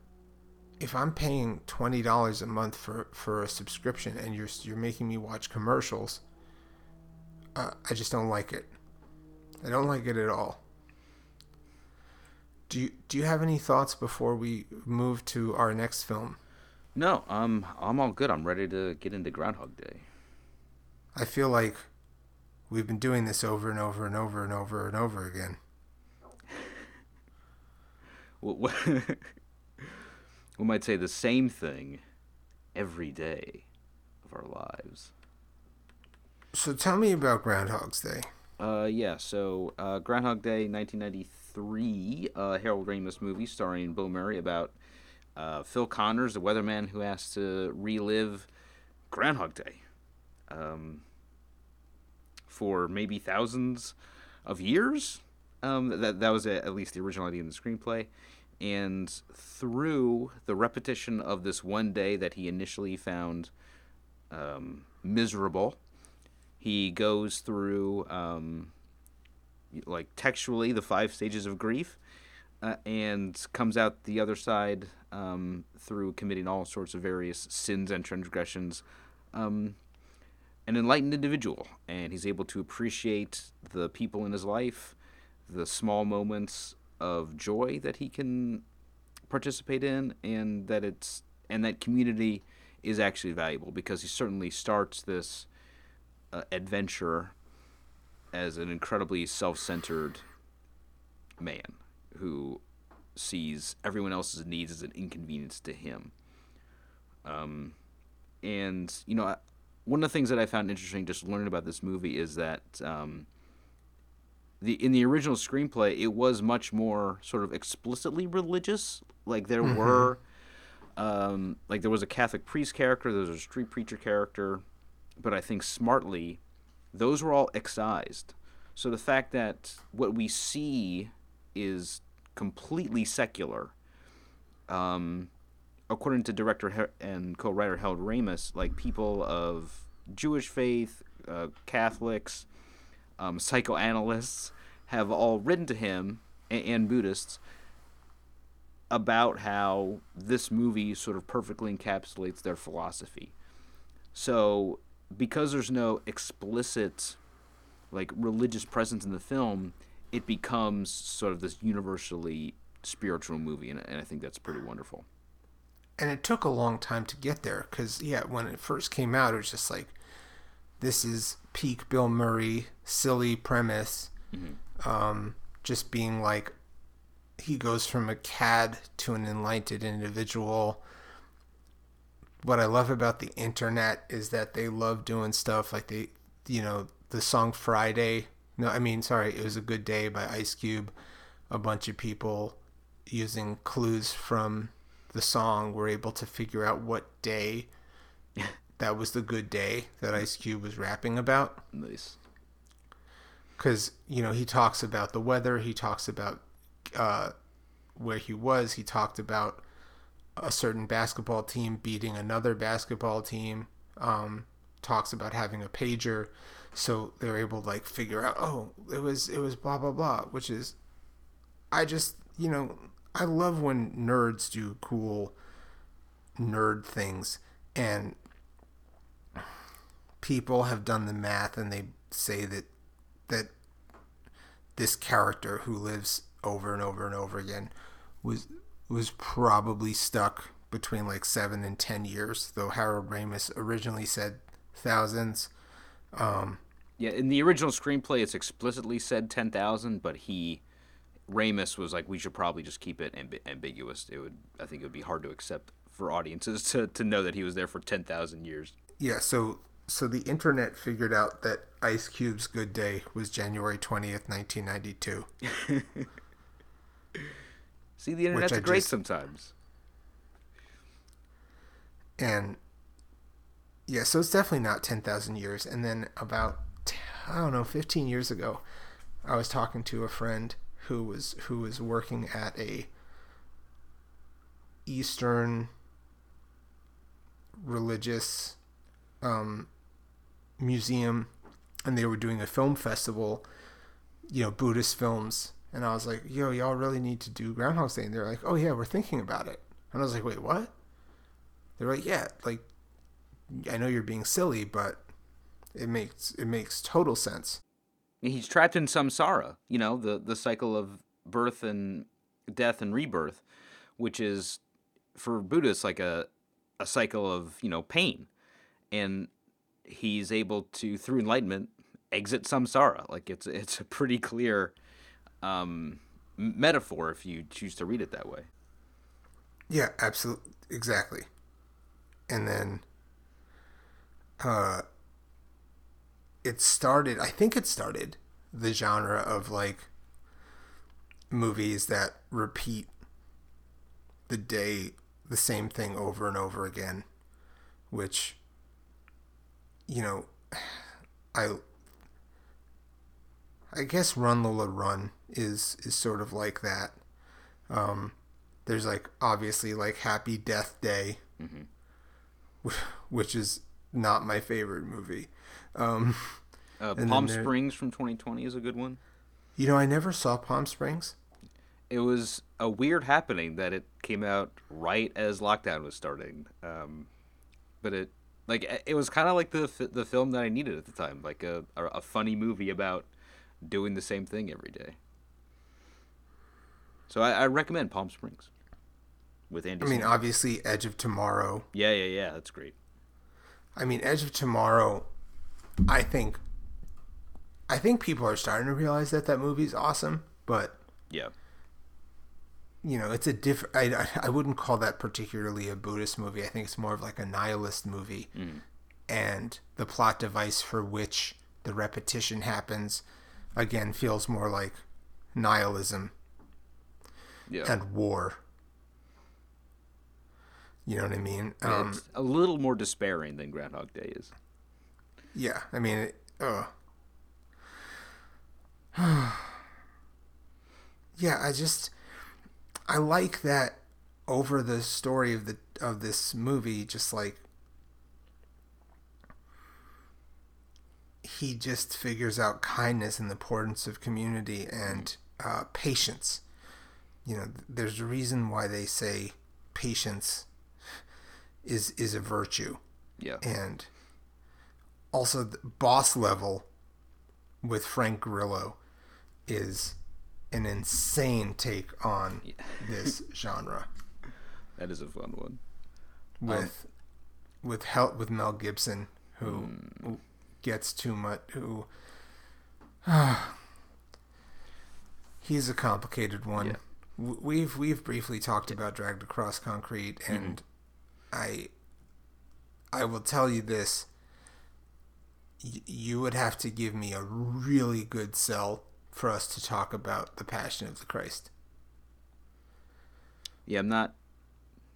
if I'm paying twenty dollars a month for for a subscription and you're you're making me watch commercials, uh, I just don't like it. I don't like it at all. Do you do you have any thoughts before we move to our next film? No, um, I'm all good. I'm ready to get into Groundhog Day. I feel like we've been doing this over and over and over and over and over again. We we might say the same thing every day of our lives. So tell me about Groundhog's Day. Uh, yeah. So, uh, Groundhog Day, 1993, uh, Harold Ramis movie starring Bill Murray about uh, Phil Connors, the weatherman who has to relive Groundhog Day um, for maybe thousands of years. Um, that that was a, at least the original idea in the screenplay, and through the repetition of this one day that he initially found um, miserable, he goes through um, like textually the five stages of grief uh, and comes out the other side um, through committing all sorts of various sins and transgressions um, an enlightened individual. And he's able to appreciate the people in his life the small moments of joy that he can participate in and that it's and that community is actually valuable because he certainly starts this uh, adventure as an incredibly self-centered man who sees everyone else's needs as an inconvenience to him. Um, and you know, I- one of the things that I found interesting just learning about this movie is that um, the in the original screenplay, it was much more sort of explicitly religious. Like there were, um, like there was a Catholic priest character, there was a street preacher character, but I think smartly, those were all excised. So the fact that what we see is completely secular, um, according to director and co-writer Harold Ramis, like people of Jewish faith, uh, Catholics, um, psychoanalysts have all written to him and, and Buddhists about how this movie sort of perfectly encapsulates their philosophy. So, because there's no explicit like religious presence in the film, it becomes sort of this universally spiritual movie, and, and I think that's pretty wonderful. And it took a long time to get there because, yeah, when it first came out, it was just like, this is peak Bill Murray, silly premise. Um, just being like, he goes from a cad to an enlightened individual. What I love about the internet is that they love doing stuff like they, you know, the song Friday. No, I mean, sorry, it was a good day by Ice Cube. A bunch of people using clues from the song were able to figure out what day that was the good day that Ice Cube was rapping about. Nice. Because, you know, he talks about the weather, he talks about uh, where he was, he talked about a certain basketball team beating another basketball team, um, talks about having a pager. So they're able to like figure out, oh, it was it was blah blah blah, which is I just you know, I love when nerds do cool nerd things and people have done the math and they say that that this character who lives over and over and over again was was probably stuck between like seven and ten years, though Harold Ramis originally said thousands. Um, Yeah, in the original screenplay, it's explicitly said ten thousand, but he, Ramis, was like, we should probably just keep it amb- ambiguous. It would, I think, it would be hard to accept for audiences to, to know that he was there for ten thousand years. yeah, so so the internet figured out that Ice Cube's good day was January twentieth, nineteen ninety two. See, the internet's great just- sometimes. and yeah, so it's definitely not ten thousand years. And then about I don't know, fifteen years ago, I was talking to a friend who was who was working at a Eastern religious um, museum, and they were doing a film festival, you know, Buddhist films. And I was like, "Yo, y'all really need to do Groundhog's Day." And they're like, "Oh yeah, we're thinking about it." And I was like, "Wait, what?" They're like, yeah, like I know you're being silly, but it makes it makes total sense. He's trapped in samsara, you know, the the cycle of birth and death and rebirth, which is for Buddhists like a a cycle of, you know, pain. And he's able to through enlightenment exit samsara. Like it's it's a pretty clear um metaphor if you choose to read it that way. Yeah, absolutely, exactly. And then, uh, it started. I think it started the genre of like movies that repeat the day the same thing over and over again, which you know, I I guess Run Lola Run is is sort of like that. Um, there's like obviously like Happy Death Day, which is not my favorite movie. Um, Uh, Palm there- Springs from 2020 is a good one. you know, I never saw Palm Springs. it was a weird happening that it came out right as lockdown was starting. Um, but it like it- was kind of like the the film that I needed at the time, like a a funny movie about doing the same thing every day. So I, I recommend Palm Springs with Andy. I mean, obviously Edge of Tomorrow. yeah, yeah, yeah, that's great. I mean, Edge of Tomorrow. I think. I think people are starting to realize that that movie's awesome, but Yeah, you know, it's a different. I, I wouldn't call that particularly a Buddhist movie. I think it's more of like a nihilist movie, mm-hmm. and the plot device for which the repetition happens again feels more like nihilism Yeah. and war. You know what I mean? Um, it's a little more despairing than Groundhog Day is. yeah, I mean, it, uh, yeah, I just I like that over the story of the of this movie, just like he just figures out kindness and the importance of community and uh, patience. You know, there's a reason why they say patience is is a virtue, Yeah. and also the boss level with Frank Grillo is an insane take on this genre That is a fun one. with with help with Mel Gibson who, who gets too much who he's a complicated one. Yeah. We've we've briefly talked about dragged across concrete and i i will tell you this. Y- you would have to give me a really good sell for us to talk about the passion of the christ. Yeah, I'm not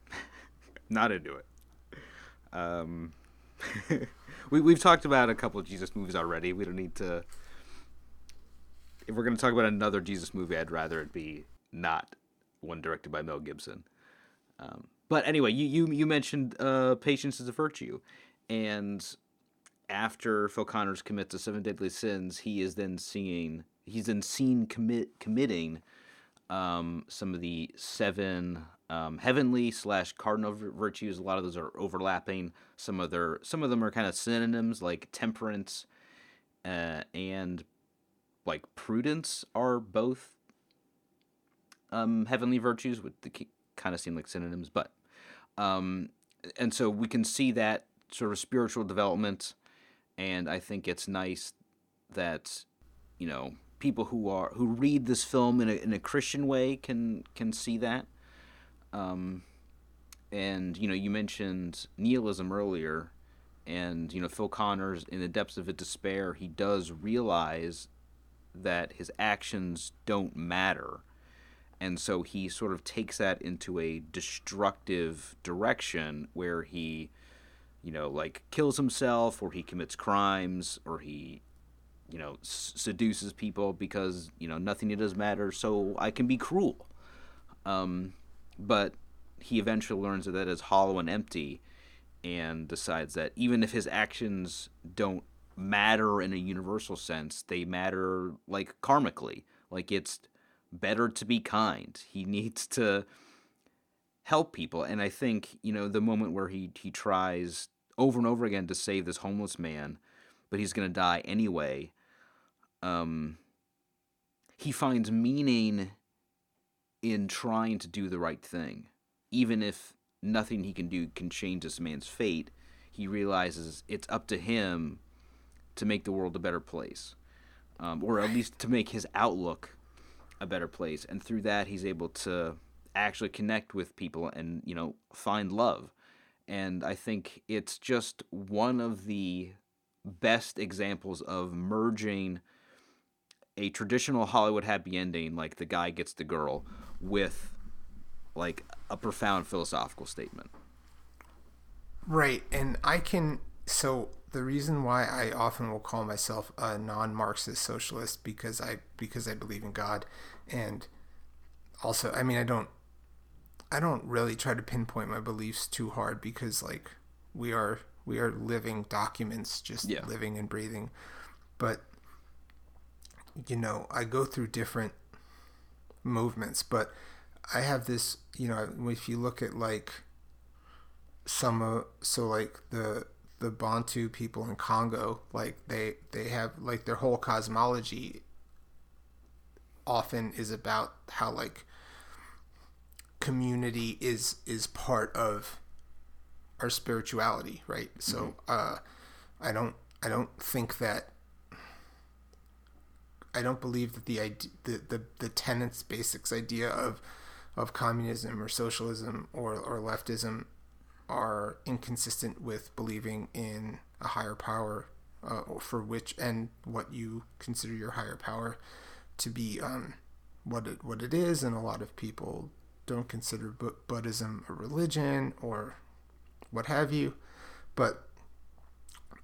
not into it. Um, we we've talked about a couple of Jesus movies already. We don't need to. If we're going to talk about another Jesus movie, I'd rather it be not one directed by Mel Gibson. Um, but anyway, you you you mentioned uh, patience is a virtue, and after Phil Connors commits the seven deadly sins, he is then seeing he's then seen commit committing um, some of the seven um, heavenly slash cardinal virtues. A lot of those are overlapping. Some of their some of them are kind of synonyms, like temperance uh, and like prudence are both um, heavenly virtues, the kind of seem like synonyms, but um, and so we can see that sort of spiritual development, and I think it's nice that you know people who are who read this film in a, in a Christian way can can see that. Um, and you know, you mentioned nihilism earlier, and you know, Phil Connors, in the depths of his despair, he does realize that his actions don't matter, and so he sort of takes that into a destructive direction where he, you know, like kills himself, or he commits crimes, or he you know, seduces people because you know nothing does matters. So I can be cruel. Um, but he eventually learns that that is hollow and empty, and decides that even if his actions don't matter in a universal sense, they matter like karmically. Like it's better to be kind. He needs to help people, and I think you know the moment where he he tries over and over again to save this homeless man but he's going to die anyway. Um, he finds meaning in trying to do the right thing, even if nothing he can do can change this man's fate. He realizes it's up to him to make the world a better place, um, or at least to make his outlook a better place. And through that, he's able to actually connect with people and you know find love. And I think it's just one of the best examples of merging a traditional Hollywood happy ending, like the guy gets the girl, with like a profound philosophical statement. Right, and I can. So the reason why I often will call myself a non-Marxist socialist because I because I believe in God, and also I mean I don't I don't really try to pinpoint my beliefs too hard because like we are we are living documents, just Yeah. living and breathing, but you know I go through different movements, but I have this you know if you look at like some of so like the the Bantu people in Congo, like they they have like their whole cosmology often is about how like community is is part of our spirituality, right? So uh I don't I don't think that I don't believe that the the, the the tenets basics idea of of communism or socialism or, or leftism are inconsistent with believing in a higher power uh, for which and what you consider your higher power to be um, what it what it is, and a lot of people don't consider Buddhism a religion or what have you. But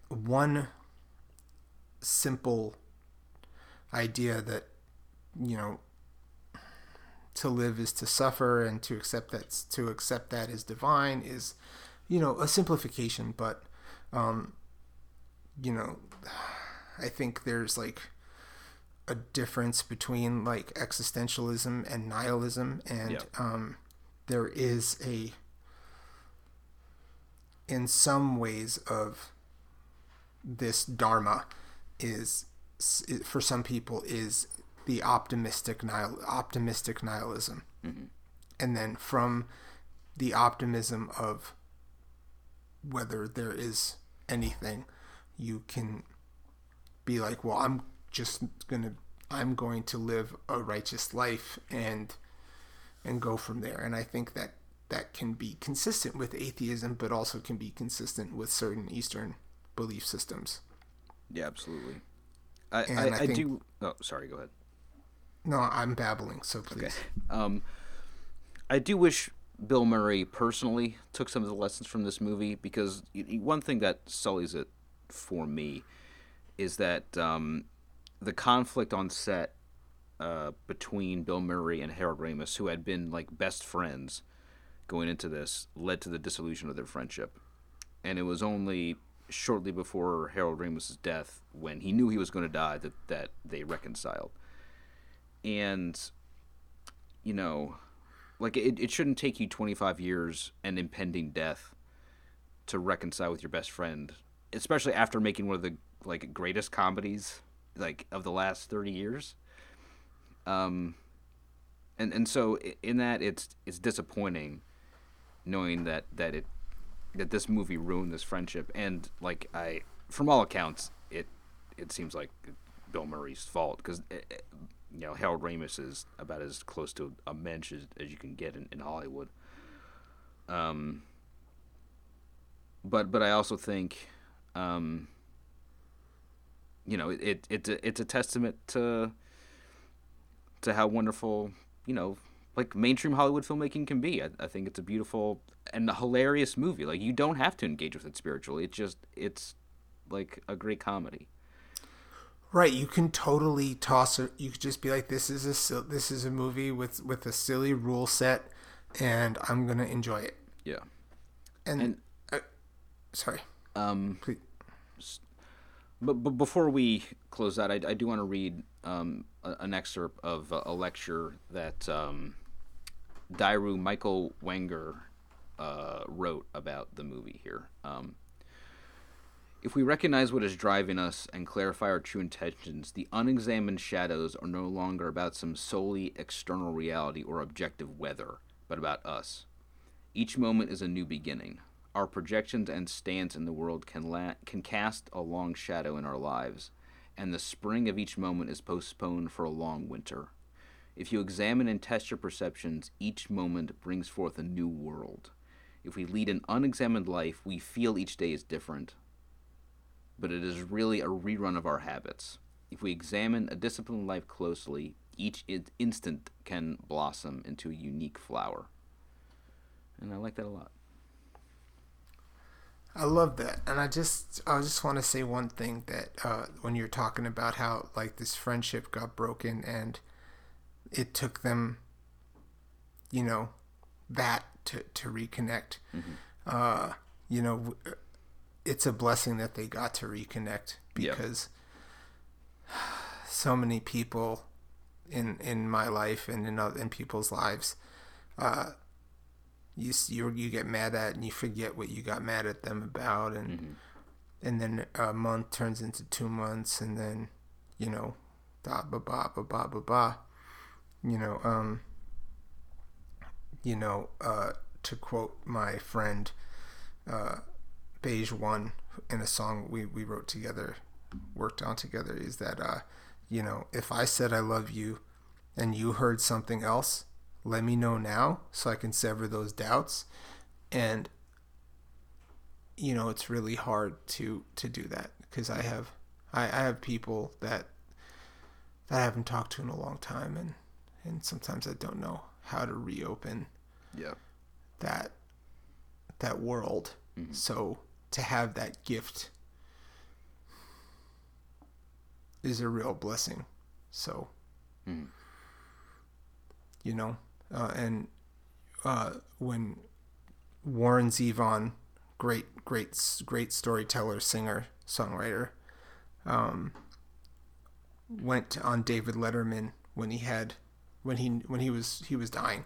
one simple idea that you know to live is to suffer and to accept that to accept that is divine is you know a simplification but um you know i think there's like a difference between like existentialism and nihilism and yep. um there is a in some ways of this dharma is for some people is the optimistic nihil, optimistic nihilism, mm-hmm. and then from the optimism of whether there is anything, you can be like, well, I'm just gonna, I'm going to live a righteous life and and go from there. And I think that that can be consistent with atheism, but also can be consistent with certain Eastern belief systems. Yeah, absolutely. I, I, I, I think, do. Oh, sorry. Go ahead. No, I'm babbling, so please. Okay. Um, I do wish Bill Murray personally took some of the lessons from this movie because one thing that sullies it for me is that um, the conflict on set uh, between Bill Murray and Harold Ramis, who had been like best friends going into this, led to the dissolution of their friendship. And it was only shortly before Harold Ramis's death, when he knew he was going to die, that that they reconciled. And you know like it, it shouldn't take you 25 years and impending death to reconcile with your best friend especially after making one of the like greatest comedies like of the last 30 years. Um and and so in that it's it's disappointing knowing that that it that this movie ruined this friendship and like i from all accounts it it seems like bill murray's fault because you know Harold Ramis is about as close to a mensch as, as you can get in, in Hollywood. Um, but but I also think, um, you know, it, it it's a, it's a testament to to how wonderful you know like mainstream Hollywood filmmaking can be. I, I think it's a beautiful and hilarious movie. Like you don't have to engage with it spiritually. It's just it's like a great comedy. Right, you can totally toss it. You could just be like, "This is a this is a movie with with a silly rule set, and I'm gonna enjoy it." Yeah, and, and uh, sorry, um, Please. But, but before we close out, I, I do want to read um, a, an excerpt of a, a lecture that um, Dairyu Michael Wenger uh, wrote about the movie here. Um, if we recognize what is driving us and clarify our true intentions, the unexamined shadows are no longer about some solely external reality or objective weather, but about us. Each moment is a new beginning. Our projections and stance in the world can, la- can cast a long shadow in our lives, and the spring of each moment is postponed for a long winter. If you examine and test your perceptions, each moment brings forth a new world. If we lead an unexamined life, we feel each day is different, but it is really a rerun of our habits. If we examine a disciplined life closely, each instant can blossom into a unique flower. And I like that a lot. I love that, and I just I just want to say one thing that uh, when you're talking about how like this friendship got broken and it took them, you know, that to to reconnect. Mm-hmm. Uh, you know, it's a blessing that they got to reconnect because yep. so many people in in my life and in in people's lives uh, you you you get mad at and you forget what you got mad at them about and mm-hmm. and then a month turns into two months and then you know da ba ba ba ba ba ba you know um you know uh to quote my friend uh Beige One in a song we, we wrote together, worked on together, is that, uh, you know, if I said I love you and you heard something else, let me know now so I can sever those doubts. And, you know it's really hard to to do that because I have I, I have people that that I haven't talked to in a long time and and sometimes I don't know how to reopen Yeah. that that world. So to have that gift is a real blessing. So Mhm. you know, uh, and uh, when Warren Zevon, great, great, great storyteller, singer, songwriter, um, went on David Letterman when he had, when he when he was he was dying,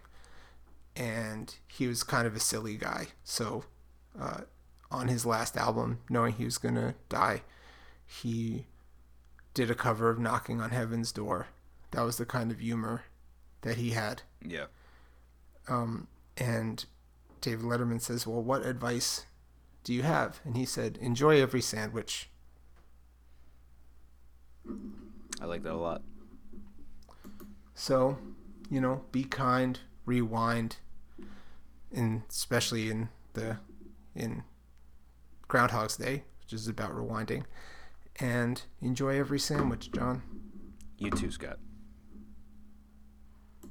and he was kind of a silly guy. So, uh, on his last album, knowing he was gonna die, he did a cover of "Knocking on Heaven's Door." That was the kind of humor that he had. Yeah. Um, and David Letterman says, Well, what advice do you have? And he said, Enjoy every sandwich. I like that a lot. So, you know, be kind, rewind, and especially in the in Groundhog's Day, which is about rewinding, and enjoy every sandwich, John. You too, Scott.